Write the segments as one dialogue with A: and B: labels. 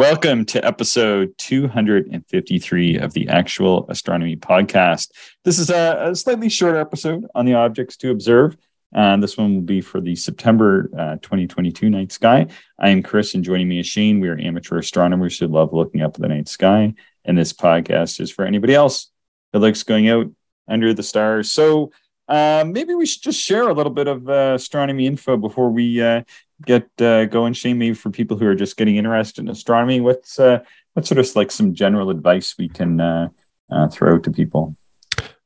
A: Welcome to episode 253 of the Actual Astronomy Podcast. This is a, a slightly shorter episode on the objects to observe. And this one will be for the September uh, 2022 night sky. I am Chris, and joining me is Shane. We are amateur astronomers who love looking up at the night sky. And this podcast is for anybody else that likes going out under the stars. So uh, maybe we should just share a little bit of uh, astronomy info before we uh, get uh, going? Maybe for people who are just getting interested in astronomy, what's uh, what sort of like some general advice we can uh, uh, throw to people?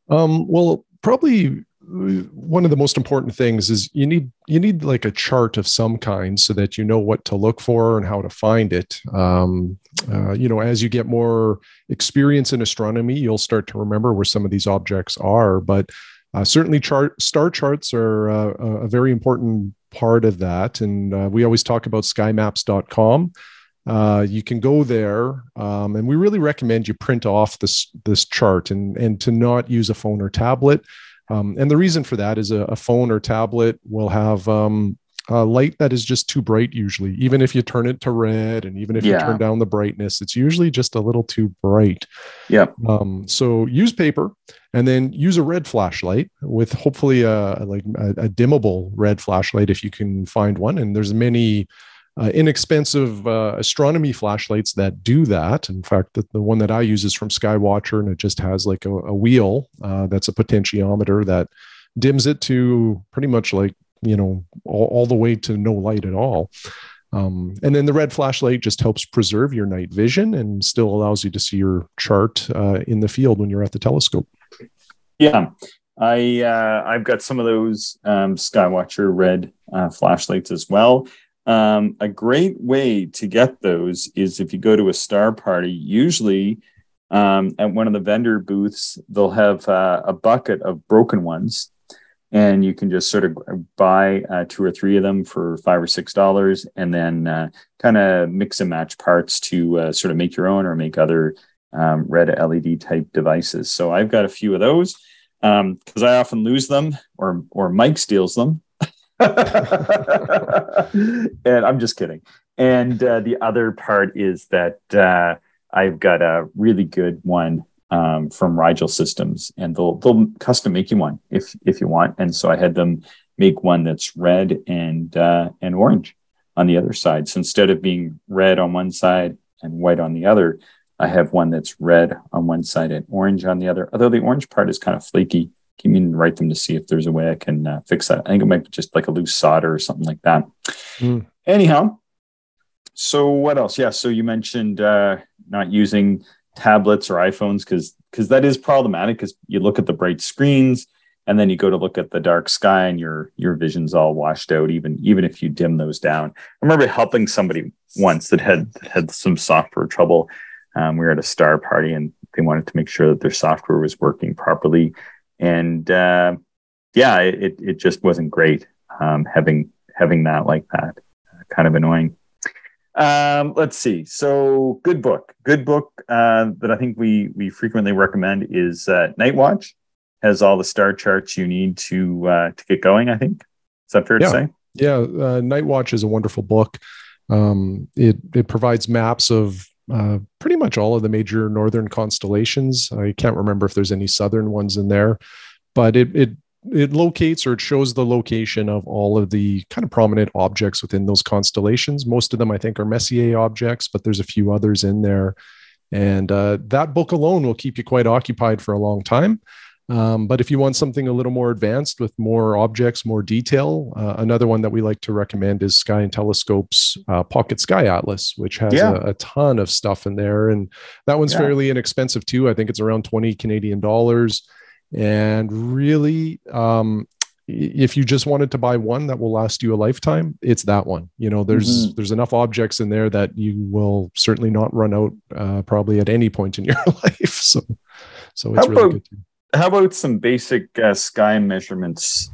B: Um, well, probably one of the most important things is you need you need like a chart of some kind so that you know what to look for and how to find it um, uh, you know as you get more experience in astronomy you'll start to remember where some of these objects are but uh, certainly chart star charts are uh, a very important part of that. And uh, we always talk about skymaps.com. Uh, you can go there, um, and we really recommend you print off this this chart and and to not use a phone or tablet. Um, and the reason for that is a, a phone or tablet will have um, a light that is just too bright usually even if you turn it to red and even if yeah. you turn down the brightness it's usually just a little too bright
A: yeah
B: um, so use paper and then use a red flashlight with hopefully a like a, a dimmable red flashlight if you can find one and there's many uh, inexpensive uh, astronomy flashlights that do that. In fact, the, the, one that I use is from Skywatcher, and it just has like a, a wheel uh, that's a potentiometer that dims it to pretty much like you know all, all the way to no light at all. Um, and then the red flashlight just helps preserve your night vision and still allows you to see your chart uh, in the field when you're at the telescope.
A: Yeah. I uh, i've got some of those um, skywatcher red uh, flashlights as well. Um, a great way to get those is if you go to a star party usually um, at one of the vendor booths they'll have uh, a bucket of broken ones and you can just sort of buy uh, two or three of them for five or six dollars and then uh, kind of mix and match parts to uh, sort of make your own or make other um, red led type devices. So i've got a few of those because um, i often lose them or or mike steals them. And i'm just kidding. And uh, the other part is that uh, i've got a really good one um, from Rigel Systems, and they'll they'll custom make you one if if you want. And so I had them make one that's red and uh, and orange on the other side. So instead of being red on one side and white on the other, I have one that's red on one side and orange on the other. Although the orange part is kind of flaky. Can you write them to see if there's a way I can uh, fix that? I think it might be just like a loose solder or something like that. Mm. Anyhow, so what else? Yeah, so you mentioned uh, not using tablets or iPhones because because that is problematic because you look at the bright screens and then you go to look at the dark sky and your your vision's all washed out even even if you dim those down. I remember helping somebody once that had had some software trouble. Um, we were at a star party and they wanted to make sure that their software was working properly, and uh, yeah, it it just wasn't great um, having having that like that. Kind of annoying. Um, let's see. So, good book. Good book uh, that I think we we frequently recommend is uh, Night Watch. Has all the star charts you need to uh, to get going. I think is that fair
B: yeah.
A: to say?
B: Yeah, uh, Night Watch is a wonderful book. Um, it it provides maps of uh, pretty much all of the major northern constellations. I can't remember if there's any southern ones in there, but it it it locates or it shows the location of all of the kind of prominent objects within those constellations. Most of them, I think, are Messier objects, but there's a few others in there. And uh, that book alone will keep you quite occupied for a long time. Um, but if you want something a little more advanced with more objects, more detail, uh, another one that we like to recommend is Sky and Telescope's uh, Pocket Sky Atlas, which has yeah. a, a, ton of stuff in there. And that one's yeah. fairly inexpensive too. I think it's around 20 Canadian dollars. And really, um, if you just wanted to buy one that will last you a lifetime, it's that one. You know, there's mm-hmm. there's enough objects in there that you will certainly not run out uh, probably at any point in your life. So, so it's how really about, good.
A: How about some basic uh, sky measurements?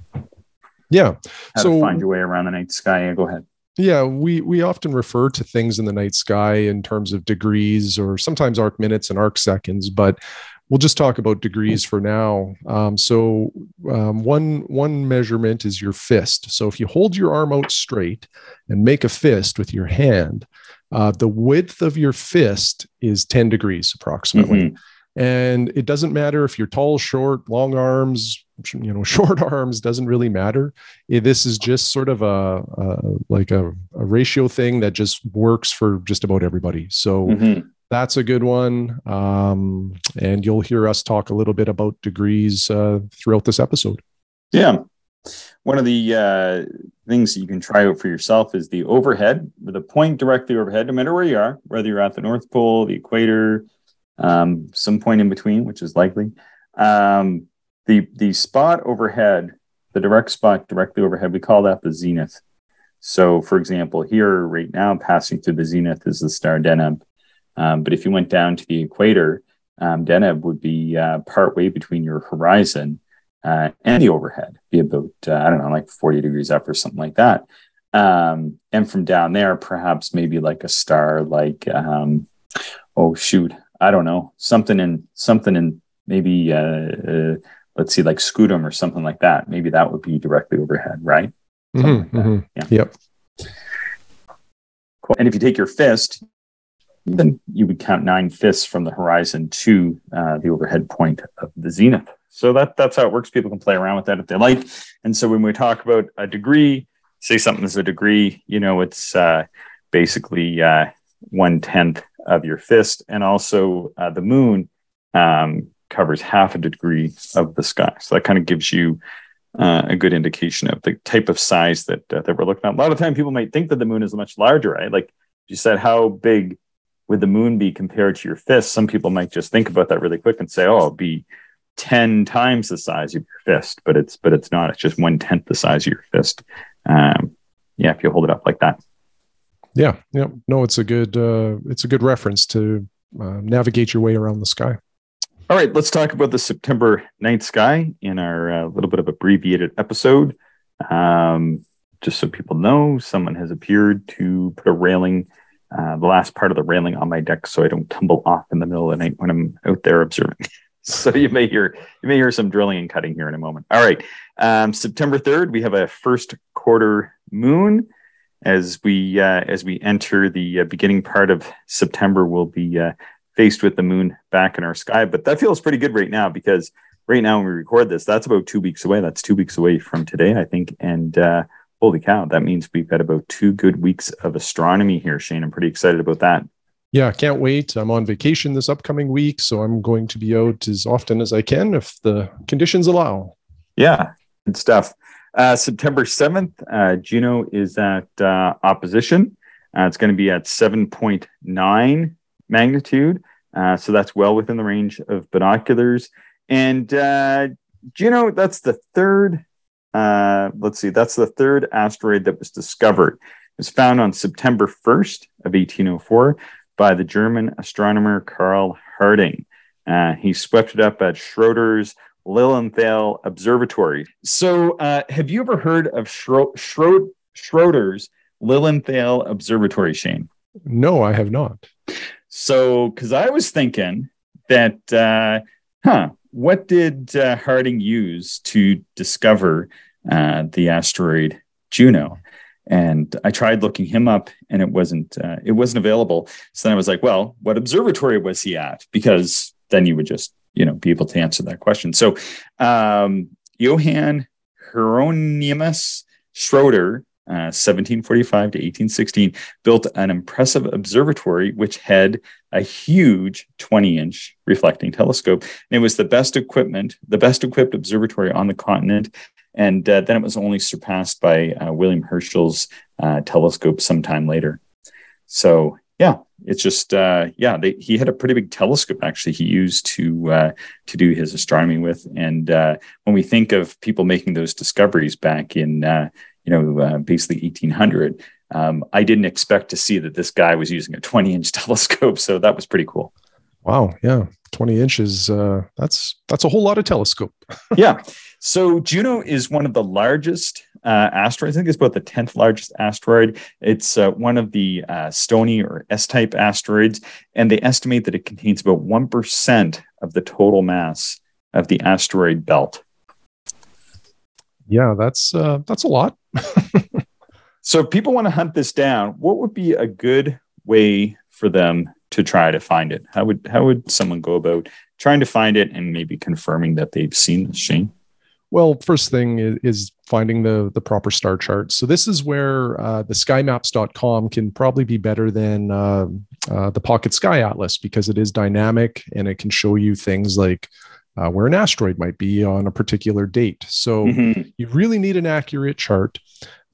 B: Yeah.
A: How so, to find your way around the night sky. Yeah, go ahead.
B: Yeah, we we often refer to things in the night sky in terms of degrees or sometimes arc minutes and arc seconds, but we'll just talk about degrees for now. Um, so um, one one measurement is your fist. So if you hold your arm out straight and make a fist with your hand, uh, the width of your fist is 10 degrees approximately.
A: Mhm.
B: And it doesn't matter if you're tall, short, long arms, you know, short arms, doesn't really matter. Eh, This is just sort of a, a like a, a ratio thing that just works for just about everybody. So
A: Mhm.
B: That's a good one. Um, and you'll hear us talk a little bit about degrees uh, throughout this episode.
A: Yeah. One of the uh, things that you can try out for yourself is the overhead a point directly overhead, no matter where you are, whether you're at the North Pole, the equator, um, some point in between, which is likely. Um, the the spot overhead, the direct spot directly overhead, we call that the zenith. So, for example, here right now, passing through the zenith is the star Deneb. Um, but if you went down to the equator, um, Deneb would be uh, partway between your horizon uh, and the overhead, be about, uh, I don't know, like 40 degrees up or something like that. Um, and from down there, perhaps maybe like a star, like, um, oh, shoot, I don't know, something in, something in maybe, uh, uh, let's see, like Scutum or something like that. Maybe that would be directly overhead, right? Something like.
B: Mhm,
A: Yeah.
B: Yep.
A: Cool. And if you take your fist, then you would count nine fists from the horizon to uh, the overhead point of the zenith. So that that's how it works. People can play around with that if they like. And so when we talk about a degree, say something is a degree, you know, it's uh, basically uh, one tenth of your fist, and also uh, the moon um, covers half a degree of the sky. So that kind of gives you uh, a good indication of the type of size that uh, that we're looking at. A lot of time, people might think that the moon is much larger, right? Like you said, how big would the moon be compared to your fist? Some people might just think about that really quick and say, "Oh, it'll be ten times the size of your fist," but it's but it's not. It's just one tenth the size of your fist. Um, yeah, if you hold it up like that.
B: Yeah. Yeah. No, it's a good uh, it's a good reference to uh, navigate your way around the sky.
A: All right, let's talk about the September 9th sky in our uh, little bit of abbreviated episode. Um, just so people know, someone has appeared to put a railing, uh, the last part of the railing on my deck, so I don't tumble off in the middle of the night when I'm out there observing. so you may hear you may hear some drilling and cutting here in a moment. All right, um, September 3rd, we have a first quarter moon. As we uh, as we enter the uh, beginning part of September, we'll be uh, faced with the moon back in our sky. But that feels pretty good right now because right now when we record this, that's about two weeks away. That's two weeks away from today, I think. And uh, holy cow, that means we've got about two good weeks of astronomy here, Shane. I'm pretty excited about that.
B: Yeah, can't wait. I'm on vacation this upcoming week, so I'm going to be out as often as I can if the conditions allow.
A: Yeah, good stuff. Uh, September 7th, uh, Juno is at uh, opposition. Uh, it's going to be at 7.9 magnitude. Uh, so that's well within the range of binoculars. And uh, Juno, that's the third, uh, let's see, that's the third asteroid that was discovered. It was found on September 1st of 1804 by the German astronomer Karl Harding. Uh, he swept it up at Schroeter's Lilienthal Observatory. So, uh, have you ever heard of Schro- Schro- Schroeter's Lilienthal Observatory, Shane?
B: No, I have not.
A: So, because I was thinking that, uh, huh, what did uh, Harding use to discover uh, the asteroid Juno? And I tried looking him up, and it wasn't uh, it wasn't available. So then I was like, well, what observatory was he at? Because then you would just you know be able to answer that question. So, um, Johann Hieronymus Schroeter, uh, 1745 to 1816, built an impressive observatory which had a huge 20 inch reflecting telescope. And it was the best equipment, the best equipped observatory on the continent. And uh, then it was only surpassed by uh, William Herschel's uh, telescope sometime later. So, yeah, it's just uh, yeah, they, he had a pretty big telescope actually he used to uh, to do his astronomy with. And uh, when we think of people making those discoveries back in uh, you know uh, basically 1800, um, I didn't expect to see that this guy was using a 20 inch telescope. So that was pretty cool.
B: Wow, yeah, 20 inches. Uh, that's that's a whole lot of telescope.
A: yeah. So Juno is one of the largest uh, asteroids. I think it's about the 10th largest asteroid. It's uh, one of the uh, stony or S type asteroids, and they estimate that it contains about 1% of the total mass of the asteroid belt.
B: Yeah, that's uh, that's a lot.
A: So if people want to hunt this down, what would be a good way for them to try to find it? How would how would someone go about trying to find it and maybe confirming that they've seen this, Shane?
B: Well, first thing is, finding the the proper star chart. So this is where uh, the skymaps.com can probably be better than uh, uh, the Pocket Sky Atlas because it is dynamic and it can show you things like uh, where an asteroid might be on a particular date. So mm-hmm. you really need an accurate chart.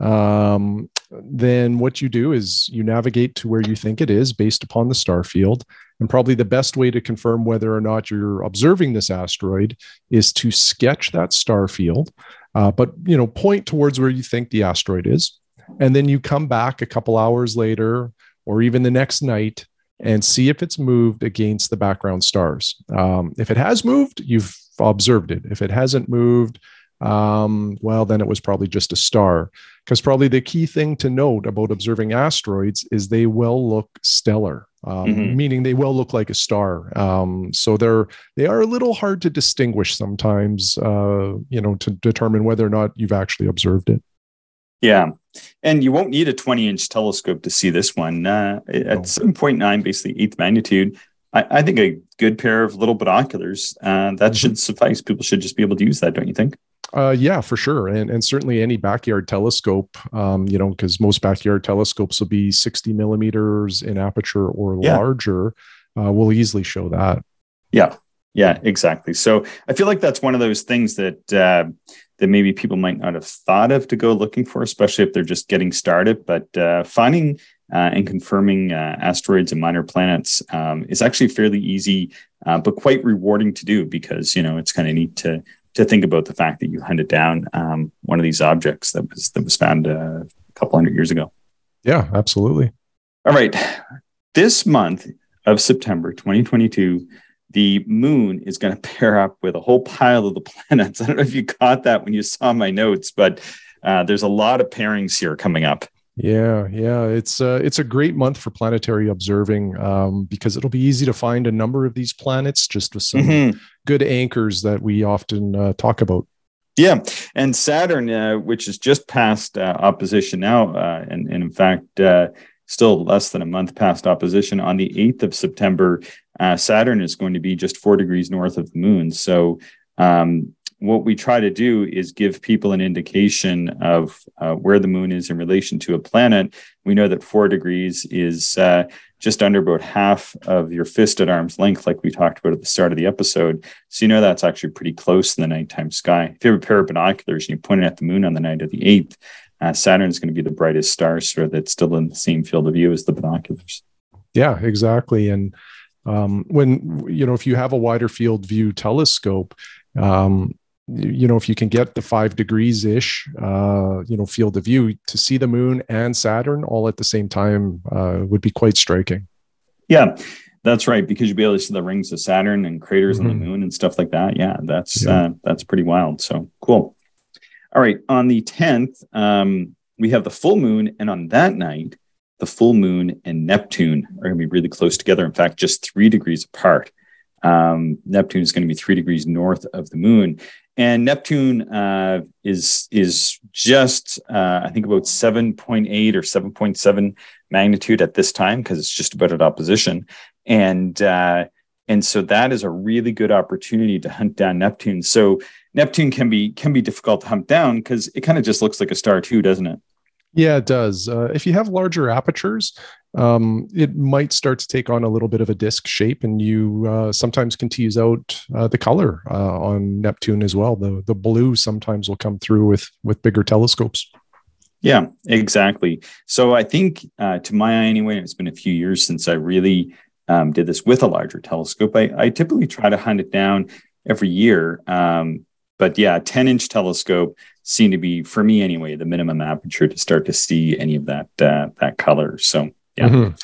B: Um, then what you do is you navigate to where you think it is based upon the star field. And probably the best way to confirm whether or not you're observing this asteroid is to sketch that star field, uh, but you know point towards where you think the asteroid is, and then you come back a couple hours later or even the next night and see if it's moved against the background stars. Um, if it has moved, you've observed it. If it hasn't moved, um, well, then it was probably just a star. Because probably the key thing to note about observing asteroids is they will look stellar, um, mm-hmm. meaning they will look like a star. Um, so they're they are a little hard to distinguish sometimes. Uh, you know, to determine whether or not you've actually observed it.
A: Yeah. And you won't need a 20 inch telescope to see this one. Uh, at oh. 7.9, basically eighth magnitude, I, I, think a good pair of little binoculars, uh, that mm-hmm. should suffice. People should just be able to use that, don't you think?
B: Uh, yeah, for sure, and and certainly any backyard telescope, um, you know, because most backyard telescopes will be sixty millimeters in aperture or yeah. larger, uh, will easily show that.
A: Yeah, yeah, exactly. So I feel like that's one of those things that uh, that maybe people might not have thought of to go looking for, especially if they're just getting started. But uh, finding uh, and confirming uh, asteroids and minor planets um, is actually fairly easy, uh, but quite rewarding to do because you know it's kind of neat to to think about the fact that you hunted down um, one of these objects that was that was found uh, a couple hundred years ago.
B: Yeah, absolutely.
A: All right, this month of September 2022 the moon is going to pair up with a whole pile of the planets. I don't know if you caught that when you saw my notes, but uh, there's a lot of pairings here coming up.
B: Yeah, yeah, it's uh, it's a great month for planetary observing um, because it'll be easy to find a number of these planets just with some mm-hmm. good anchors that we often uh, talk about.
A: Yeah, and Saturn, uh, which is just past uh, opposition now, uh, and, and in fact, uh, still less than a month past opposition. On the 8th of September, uh, Saturn is going to be just four degrees north of the moon. So, um, what we try to do is give people an indication of uh, where the moon is in relation to a planet. We know that four degrees is uh, just under about half of your fist at arm's length, like we talked about at the start of the episode. So, you know, that's actually pretty close in the nighttime sky. If you have a pair of binoculars and you point it at the moon on the night of the 8th, uh, Saturn is going to be the brightest star so that's still in the same field of view as the binoculars.
B: Yeah, exactly. And um, when you know if you have a wider field view telescope, um, you know if you can get the five degrees ish, uh, you know field of view to see the moon and Saturn all at the same time uh, would be quite striking.
A: Yeah. That's right, because you'll be able to see the rings of Saturn and craters mm-hmm. on the mm-hmm. moon and stuff like that. Yeah, that's yeah. Uh, that's pretty wild. So cool. All right. On the 10th, um, we have the full moon. And on that night, the full moon and Neptune are going to be really close together. In fact, just three degrees apart. Um, Neptune is going to be three degrees north of the moon. And Neptune uh, is is just uh, I think about 7.8 or 7.7 magnitude at this time because it's just about at opposition. And uh, and so that is a really good opportunity to hunt down Neptune. So Neptune can be can be difficult to hunt down because it kind of just looks like a star too, doesn't it?
B: Yeah, it does. Uh, if you have larger apertures, um, it might start to take on a little bit of a disc shape, and you uh, sometimes can tease out uh, the color uh, on Neptune as well. The the blue sometimes will come through with with bigger telescopes.
A: Yeah, exactly. So I think, uh, to my eye anyway, it's been a few years since I really um, did this with a larger telescope. I, I, typically try to hunt it down every year. Um, but yeah, 10 inch telescope seemed to be, for me anyway, the minimum aperture to start to see any of that uh, that color. So yeah. Mm-hmm.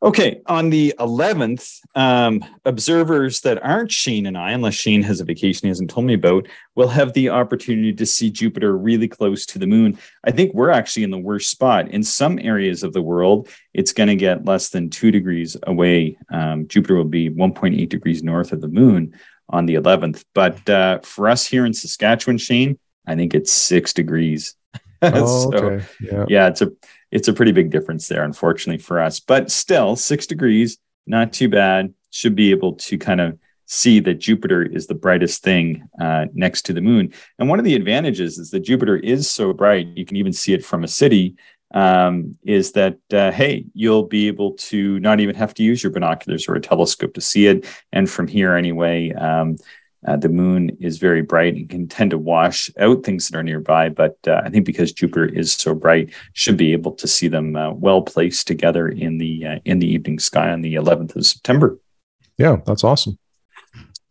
A: Okay, on the 11th, um, observers that aren't Shane and I, unless Shane has a vacation he hasn't told me about, will have the opportunity to see Jupiter really close to the moon. I think we're actually in the worst spot. In some areas of the world, it's going to get less than two degrees away. Um, Jupiter will be 1.8 degrees north of the moon on the 11th. But uh, for us here in Saskatchewan, Shane, I think it's six degrees.
B: Oh, so, okay.
A: Yeah. yeah, it's a it's a pretty big difference there, unfortunately for us. But still, six degrees, not too bad. Should be able to kind of see that Jupiter is the brightest thing uh, next to the moon. And one of the advantages is that Jupiter is so bright, you can even see it from a city. Um, is that uh, hey, you'll be able to not even have to use your binoculars or a telescope to see it, and from here anyway, um, uh, the moon is very bright and can tend to wash out things that are nearby. But uh, I think because Jupiter is so bright, should be able to see them uh, well placed together in the uh, in the evening sky on the 11th of September.
B: Yeah, that's awesome.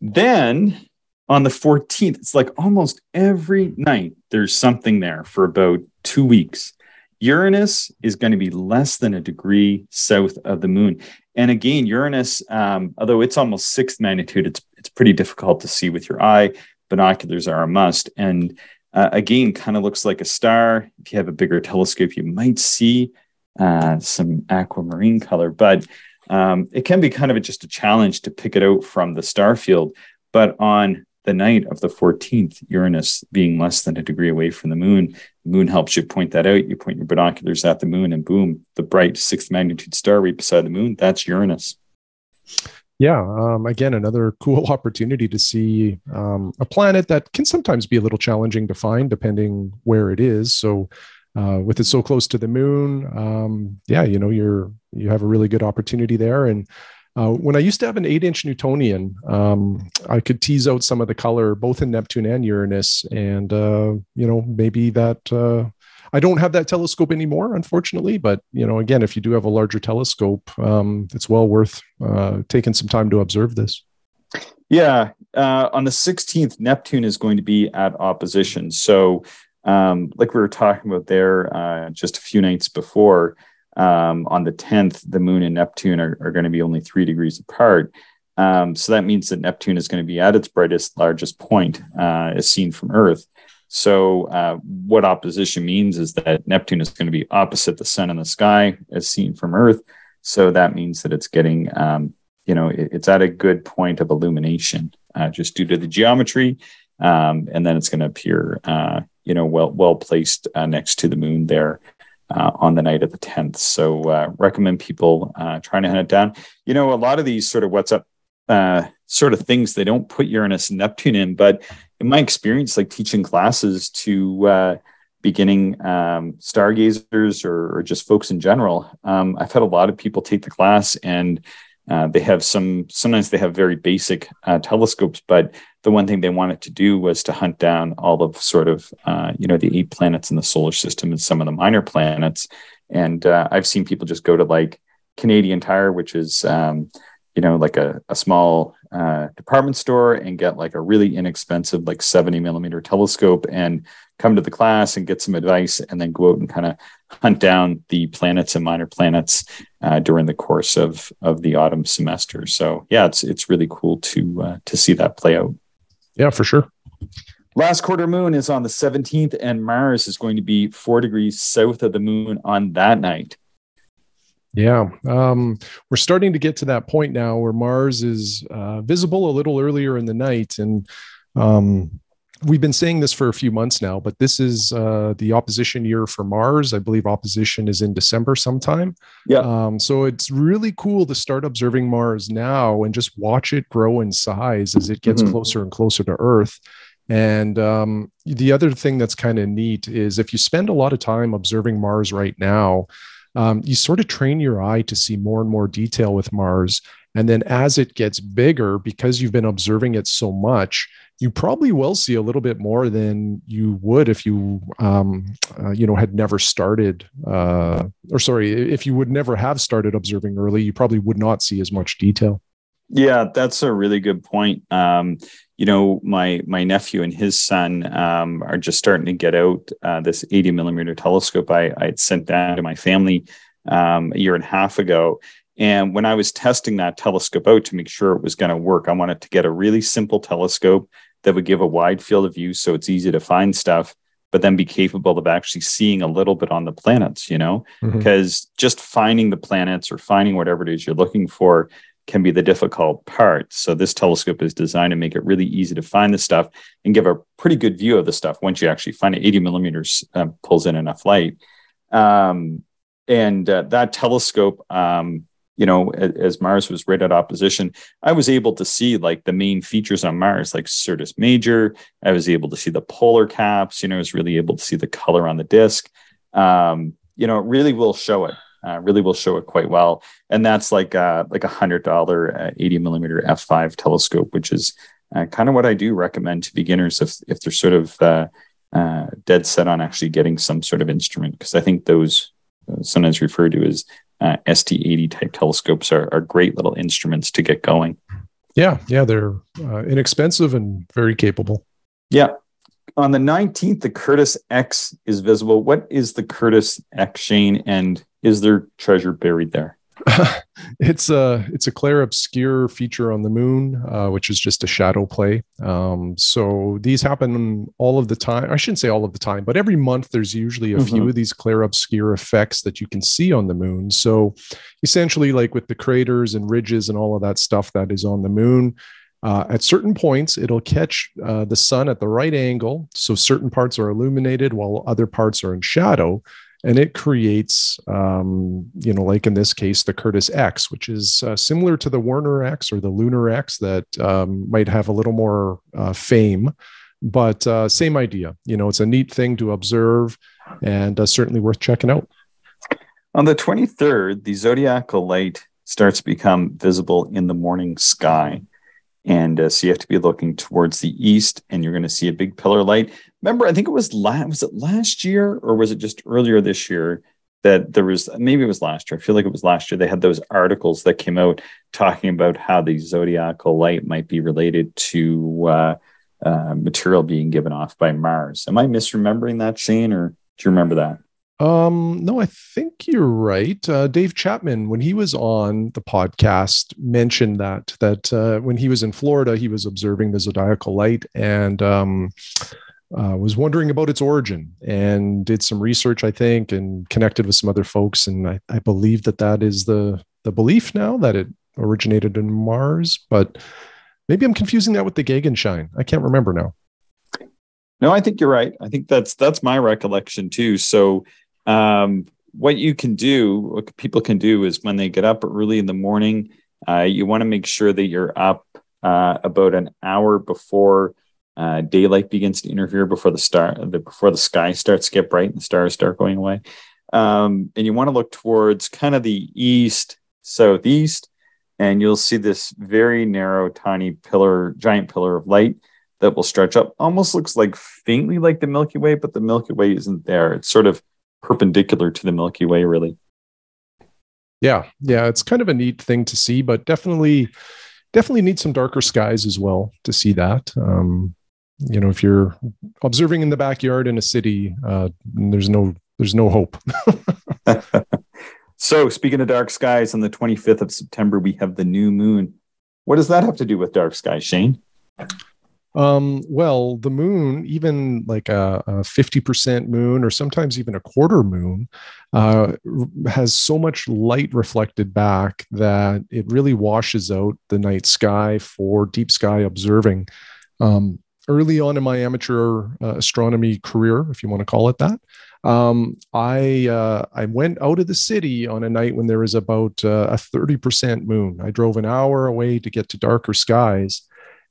A: Then on the 14th, it's like almost every night there's something there for about two weeks. Uranus is going to be less than a degree south of the moon. And again, Uranus, um, although it's almost sixth magnitude, it's it's pretty difficult to see with your eye. Binoculars are a must. And uh, again, kind of looks like a star. If you have a bigger telescope, you might see uh, some aquamarine color, but um, it can be kind of a, just a challenge to pick it out from the star field. But on the night of the 14th, Uranus being less than a degree away from the moon, the moon helps you point that out. You point your binoculars at the moon, and boom, the bright sixth magnitude star right beside the moon, that's Uranus.
B: Yeah, um, again, another cool opportunity to see um, a planet that can sometimes be a little challenging to find depending where it is. So, uh, with it so close to the moon, um, yeah, you know, you're you have a really good opportunity there. And uh, when I used to have an eight-inch Newtonian, um, I could tease out some of the color both in Neptune and Uranus, and uh, you know, maybe that. Uh, I don't have that telescope anymore, unfortunately. But you know, again, if you do have a larger telescope, um, it's well worth uh, taking some time to observe this.
A: Yeah, uh, on the 16th, Neptune is going to be at opposition. So um, like we were talking about there uh, just a few nights before, um, on the 10th, the moon and Neptune are, are going to be only three degrees apart. Um, so that means that Neptune is going to be at its brightest, largest point uh, as seen from Earth. So, uh, what opposition means is that Neptune is going to be opposite the sun in the sky as seen from Earth. So that means that it's getting, um, you know, it, it's at a good point of illumination uh, just due to the geometry. Um, and then it's going to appear uh, you know, well well placed uh, next to the moon there uh, on the night of the 10th. So uh, recommend people uh, trying to hunt it down. You know, a lot of these sort of what's up uh, sort of things they don't put Uranus and Neptune in, but in my experience, like teaching classes to uh, beginning um, stargazers or, or, just folks in general, um, I've had a lot of people take the class and uh, they have some sometimes they have very basic telescopes but the one thing they wanted to do was to hunt down all of sort of uh, you know the eight planets in the solar system and some of the minor planets. And uh, i've seen people just go to like canadian tire which is um, you know like a, a small uh, department store and get like a really inexpensive like 70 millimeter telescope and come to the class and get some advice and then go out and kind of hunt down the planets and minor planets uh, during the course of of the autumn semester. So yeah it's it's really cool to uh, to see that play out
B: yeah for sure.
A: Last quarter moon is on the 17th and mars is going to be four degrees south of the moon on that night.
B: Yeah, um, we're starting to get to that point now where Mars is uh, visible a little earlier in the night, and um, we've been saying this for a few months now. But this is uh, the opposition year for Mars. I believe opposition is in December sometime.
A: Yeah.
B: Um, so it's really cool to start observing Mars now and just watch it grow in size as it gets mm-hmm. closer and closer to Earth. And um, the other thing that's kind of neat is if you spend a lot of time observing Mars right now um, you sort of train your eye to see more and more detail with Mars. And then as it gets bigger, because you've been observing it so much, you probably will see a little bit more than you would if you, um, uh, you know, had never started, uh, or sorry, if you would never have started observing early, you probably would not see as much detail.
A: Yeah, that's a really good point. Um, you know, my my nephew and his son um, are just starting to get out uh, this 80 millimeter telescope I I had sent down to my family um, a year and a half ago. And when I was testing that telescope out to make sure it was going to work, I wanted to get a really simple telescope that would give a wide field of view, so it's easy to find stuff, but then be capable of actually seeing a little bit on the planets. You know, because mm-hmm. just finding the planets or finding whatever it is you're looking for can be the difficult part. So this telescope is designed to make it really easy to find the stuff and give a pretty good view of the stuff once you actually find it. 80 millimeters uh, pulls in enough light. Um, and uh, that telescope, um, you know, as, Mars was right at opposition, I was able to see like the main features on Mars, like Syrtis Major. I was able to see the polar caps. You know, I was really able to see the color on the disk. Um, you know, it really will show it uh, really will show it quite well. And that's like uh, like a hundred dollar uh, 80 millimeter f5 telescope, which is uh, kind of what I do recommend to beginners if if they're sort of uh, dead set on actually getting some sort of instrument, because I think those sometimes referred to as uh, ST80 type telescopes are, are great little instruments to get going.
B: Yeah, yeah, they're uh, inexpensive and very capable.
A: Yeah, on the 19th, the Curtis X is visible. What is the Curtis X, Shane? And is there treasure buried there?
B: it's a it's a clair obscure feature on the moon, uh, which is just a shadow play. Um, so these happen all of the time. I shouldn't say all of the time, but every month there's usually a mm-hmm. few of these clair obscure effects that you can see on the moon. So essentially, like with the craters and ridges and all of that stuff that is on the moon, uh, at certain points, it'll catch uh, the sun at the right angle. So certain parts are illuminated while other parts are in shadow. And it creates, um, you know, like in this case, the Curtis X, which is uh, similar to the Werner X or the Lunar X that um, might have a little more uh, fame, but uh, same idea. You know, it's a neat thing to observe and uh, certainly worth checking out.
A: On the 23rd, the zodiacal light starts to become visible in the morning sky. And uh, so you have to be looking towards the east, and you're going to see a big pillar light. Remember, I think it was last was it last year or was it just earlier this year that there was maybe it was last year. I feel like it was last year. They had those articles that came out talking about how the zodiacal light might be related to uh, uh, material being given off by Mars. Am I misremembering that, Shane, or do you remember that?
B: Um, no, I think you're right. Uh, Dave Chapman, when he was on the podcast, mentioned that that uh, when he was in Florida, he was observing the zodiacal light and um, uh, was wondering about its origin and did some research, I think, and connected with some other folks. And I, I believe that that is the the belief now that it originated in Mars, but maybe I'm confusing that with the Gegenschein. I can't remember now.
A: No, I think you're right. I think that's that's my recollection too. So um, what you can do, what people can do is when they get up early in the morning, uh, you want to make sure that you're up uh, about an hour before uh, daylight begins to interfere, before the star, before the sky starts to get bright and the stars start going away. Um, and you want to look towards kind of the east, southeast, and you'll see this very narrow, tiny pillar, giant pillar of light that will stretch up. Almost looks like faintly like the Milky Way, but the Milky Way isn't there. It's sort of perpendicular to the Milky Way, really.
B: Yeah, yeah, it's kind of a neat thing to see, but definitely, definitely need some darker skies as well to see that. Um, you know, if you're observing in the backyard in a city, uh, there's no there's no hope.
A: so, speaking of dark skies, on the 25th of September, we have the new moon. What does that have to do with dark skies, Shane?
B: Um, well, the moon, even like a, a 50% moon or sometimes even a quarter moon, uh, has so much light reflected back that it really washes out the night sky for deep sky observing. Um, early on in my amateur uh, astronomy career, if you want to call it that, um, I uh, I went out of the city on a night when there was about uh, a 30% moon. I drove an hour away to get to darker skies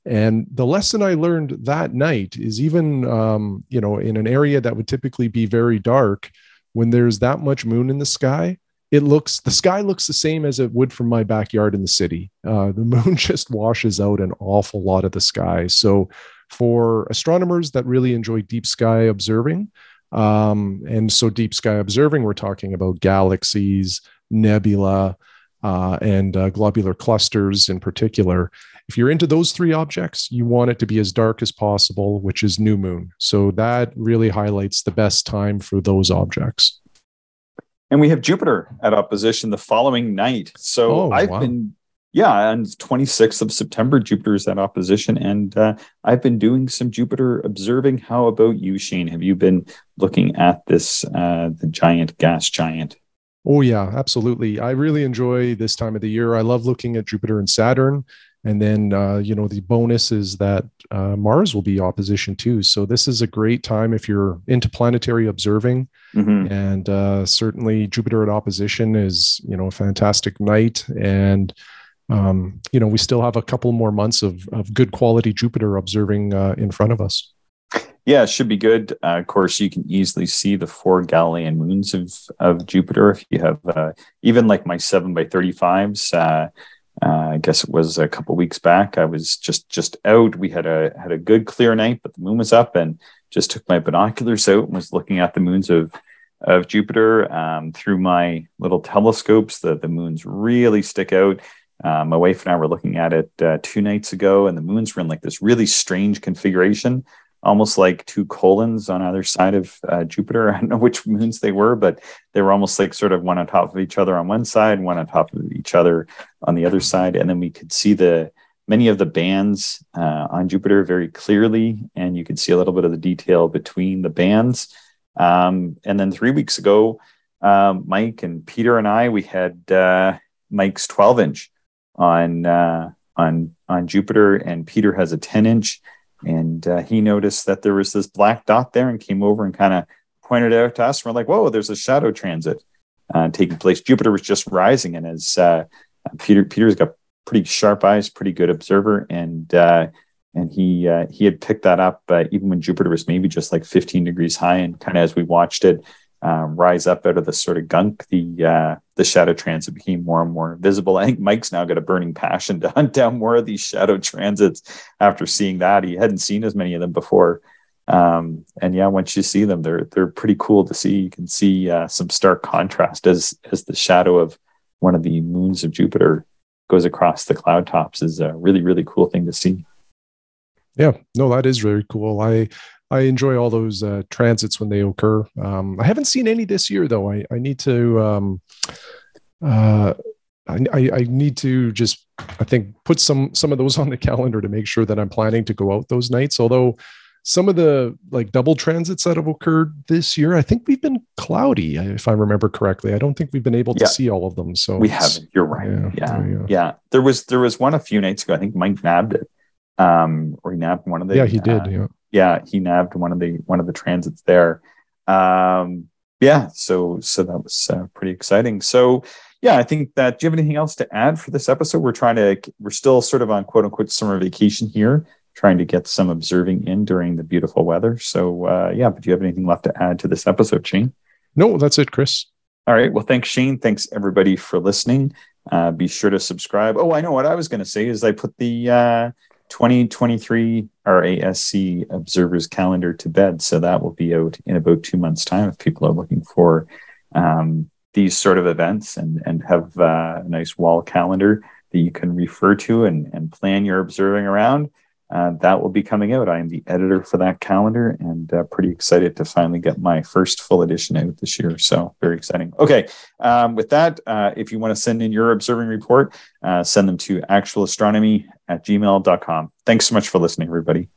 B: and the lesson I learned that night is even, um, you know, in an area that would typically be very dark, when there's that much moon in the sky, it looks the sky looks the same as it would from my backyard in the city. Uh, the moon just washes out an awful lot of the sky. So, for astronomers that really enjoy deep sky observing, um, and so deep sky observing, we're talking about galaxies, nebula, uh, and uh, globular clusters in particular. If you're into those three objects, you want it to be as dark as possible, which is new moon. So that really highlights the best time for those objects.
A: And we have Jupiter at opposition the following night. So oh, I've wow. been, yeah, on 26th of September, Jupiter's at opposition. And uh, I've been doing some Jupiter observing. How about you, Shane? Have you been looking at this, uh, the giant gas giant?
B: Oh yeah, absolutely. I really enjoy this time of the year. I love looking at Jupiter and Saturn, and then uh, you know the bonus is that uh, Mars will be opposition too. So this is a great time if you're into planetary observing, mm-hmm. and uh, certainly Jupiter at opposition is you know a fantastic night and um, you know, we still have a couple more months of, of good quality Jupiter observing uh, in front of us.
A: Yeah, it should be good. Uh, of course, you can easily see the four Galilean moons of, of Jupiter if you have uh, even like my seven by thirty fives. Uh, uh, I guess it was a couple weeks back. I was just just out. We had a had a good clear night, but the moon was up, and just took my binoculars out and was looking at the moons of of Jupiter um, through my little telescopes. The the moons really stick out. Uh, my wife and I were looking at it uh, two nights ago, and the moons were in like this really strange configuration, almost like two colons on either side of uh, Jupiter. I don't know which moons they were, but they were almost like sort of one on top of each other on one side, one on top of each other on the other side, and then we could see the many of the bands uh, on Jupiter very clearly, and you could see a little bit of the detail between the bands. Um, and then three weeks ago, um, Mike and Peter and I, we had uh, Mike's 12 inch on uh, on on Jupiter, and Peter has a 10 inch, and uh, he noticed that there was this black dot there, and came over and kind of pointed it out to us. And we're like, "Whoa, there's a shadow transit uh, taking place." Jupiter was just rising, and as uh, Peter Peter's got pretty sharp eyes, pretty good observer, and uh, and he uh, he had picked that up even when Jupiter was maybe just like 15 degrees high, and kind of as we watched it um, rise up out of the sort of gunk, the uh, the shadow transit became more and more visible. I think Mike's now got a burning passion to hunt down more of these shadow transits. After seeing that, he hadn't seen as many of them before. Um, and yeah, once you see them, they're they're pretty cool to see. You can see uh, some stark contrast as as the shadow of one of the moons of Jupiter goes across the cloud tops. is a really really cool thing to see.
B: Yeah, no, that is very cool. I I enjoy all those uh, transits when they occur. Um, I haven't seen any this year though. I, I need to um, uh, I, I need to just I think put some some of those on the calendar to make sure that I'm planning to go out those nights. Although some of the like double transits that have occurred this year, I think we've been cloudy, if I remember correctly. I don't think we've been able to yeah. see all of them. So
A: we haven't. You're right. Yeah yeah, yeah, yeah. There was there was one a few nights ago. I think Mike nabbed it, um, or he nabbed one of the.
B: Yeah, he did. Uh, yeah
A: yeah, he nabbed one of the one of the transits there. Um, yeah, so so that was uh, pretty exciting. So yeah, I think that. Do you have anything else to add for this episode? We're trying to we're still sort of on quote unquote summer vacation here, trying to get some observing in during the beautiful weather. So uh, yeah, but do you have anything left to add to this episode, Shane?
B: No, that's it, Chris.
A: All right. Well, thanks, Shane. Thanks everybody for listening. Uh, be sure to subscribe. Oh, I know what I was going to say is I put the uh, 2023 RASC observers calendar to bed. So that will be out in about two months' time if people are looking for um, these sort of events and, and have uh, a nice wall calendar that you can refer to and, and plan your observing around. Uh, that will be coming out. I am the editor for that calendar and uh, pretty excited to finally get my first full edition out this year. So, very exciting. Okay, um, with that, uh, if you want to send in your observing report, uh, send them to actualastronomy at gmail.com. Thanks so much for listening, everybody.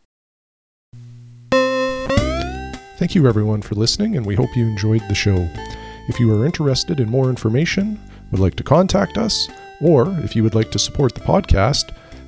B: Thank you, everyone, for listening, and we hope you enjoyed the show. If you are interested in more information, would like to contact us, or if you would like to support the podcast,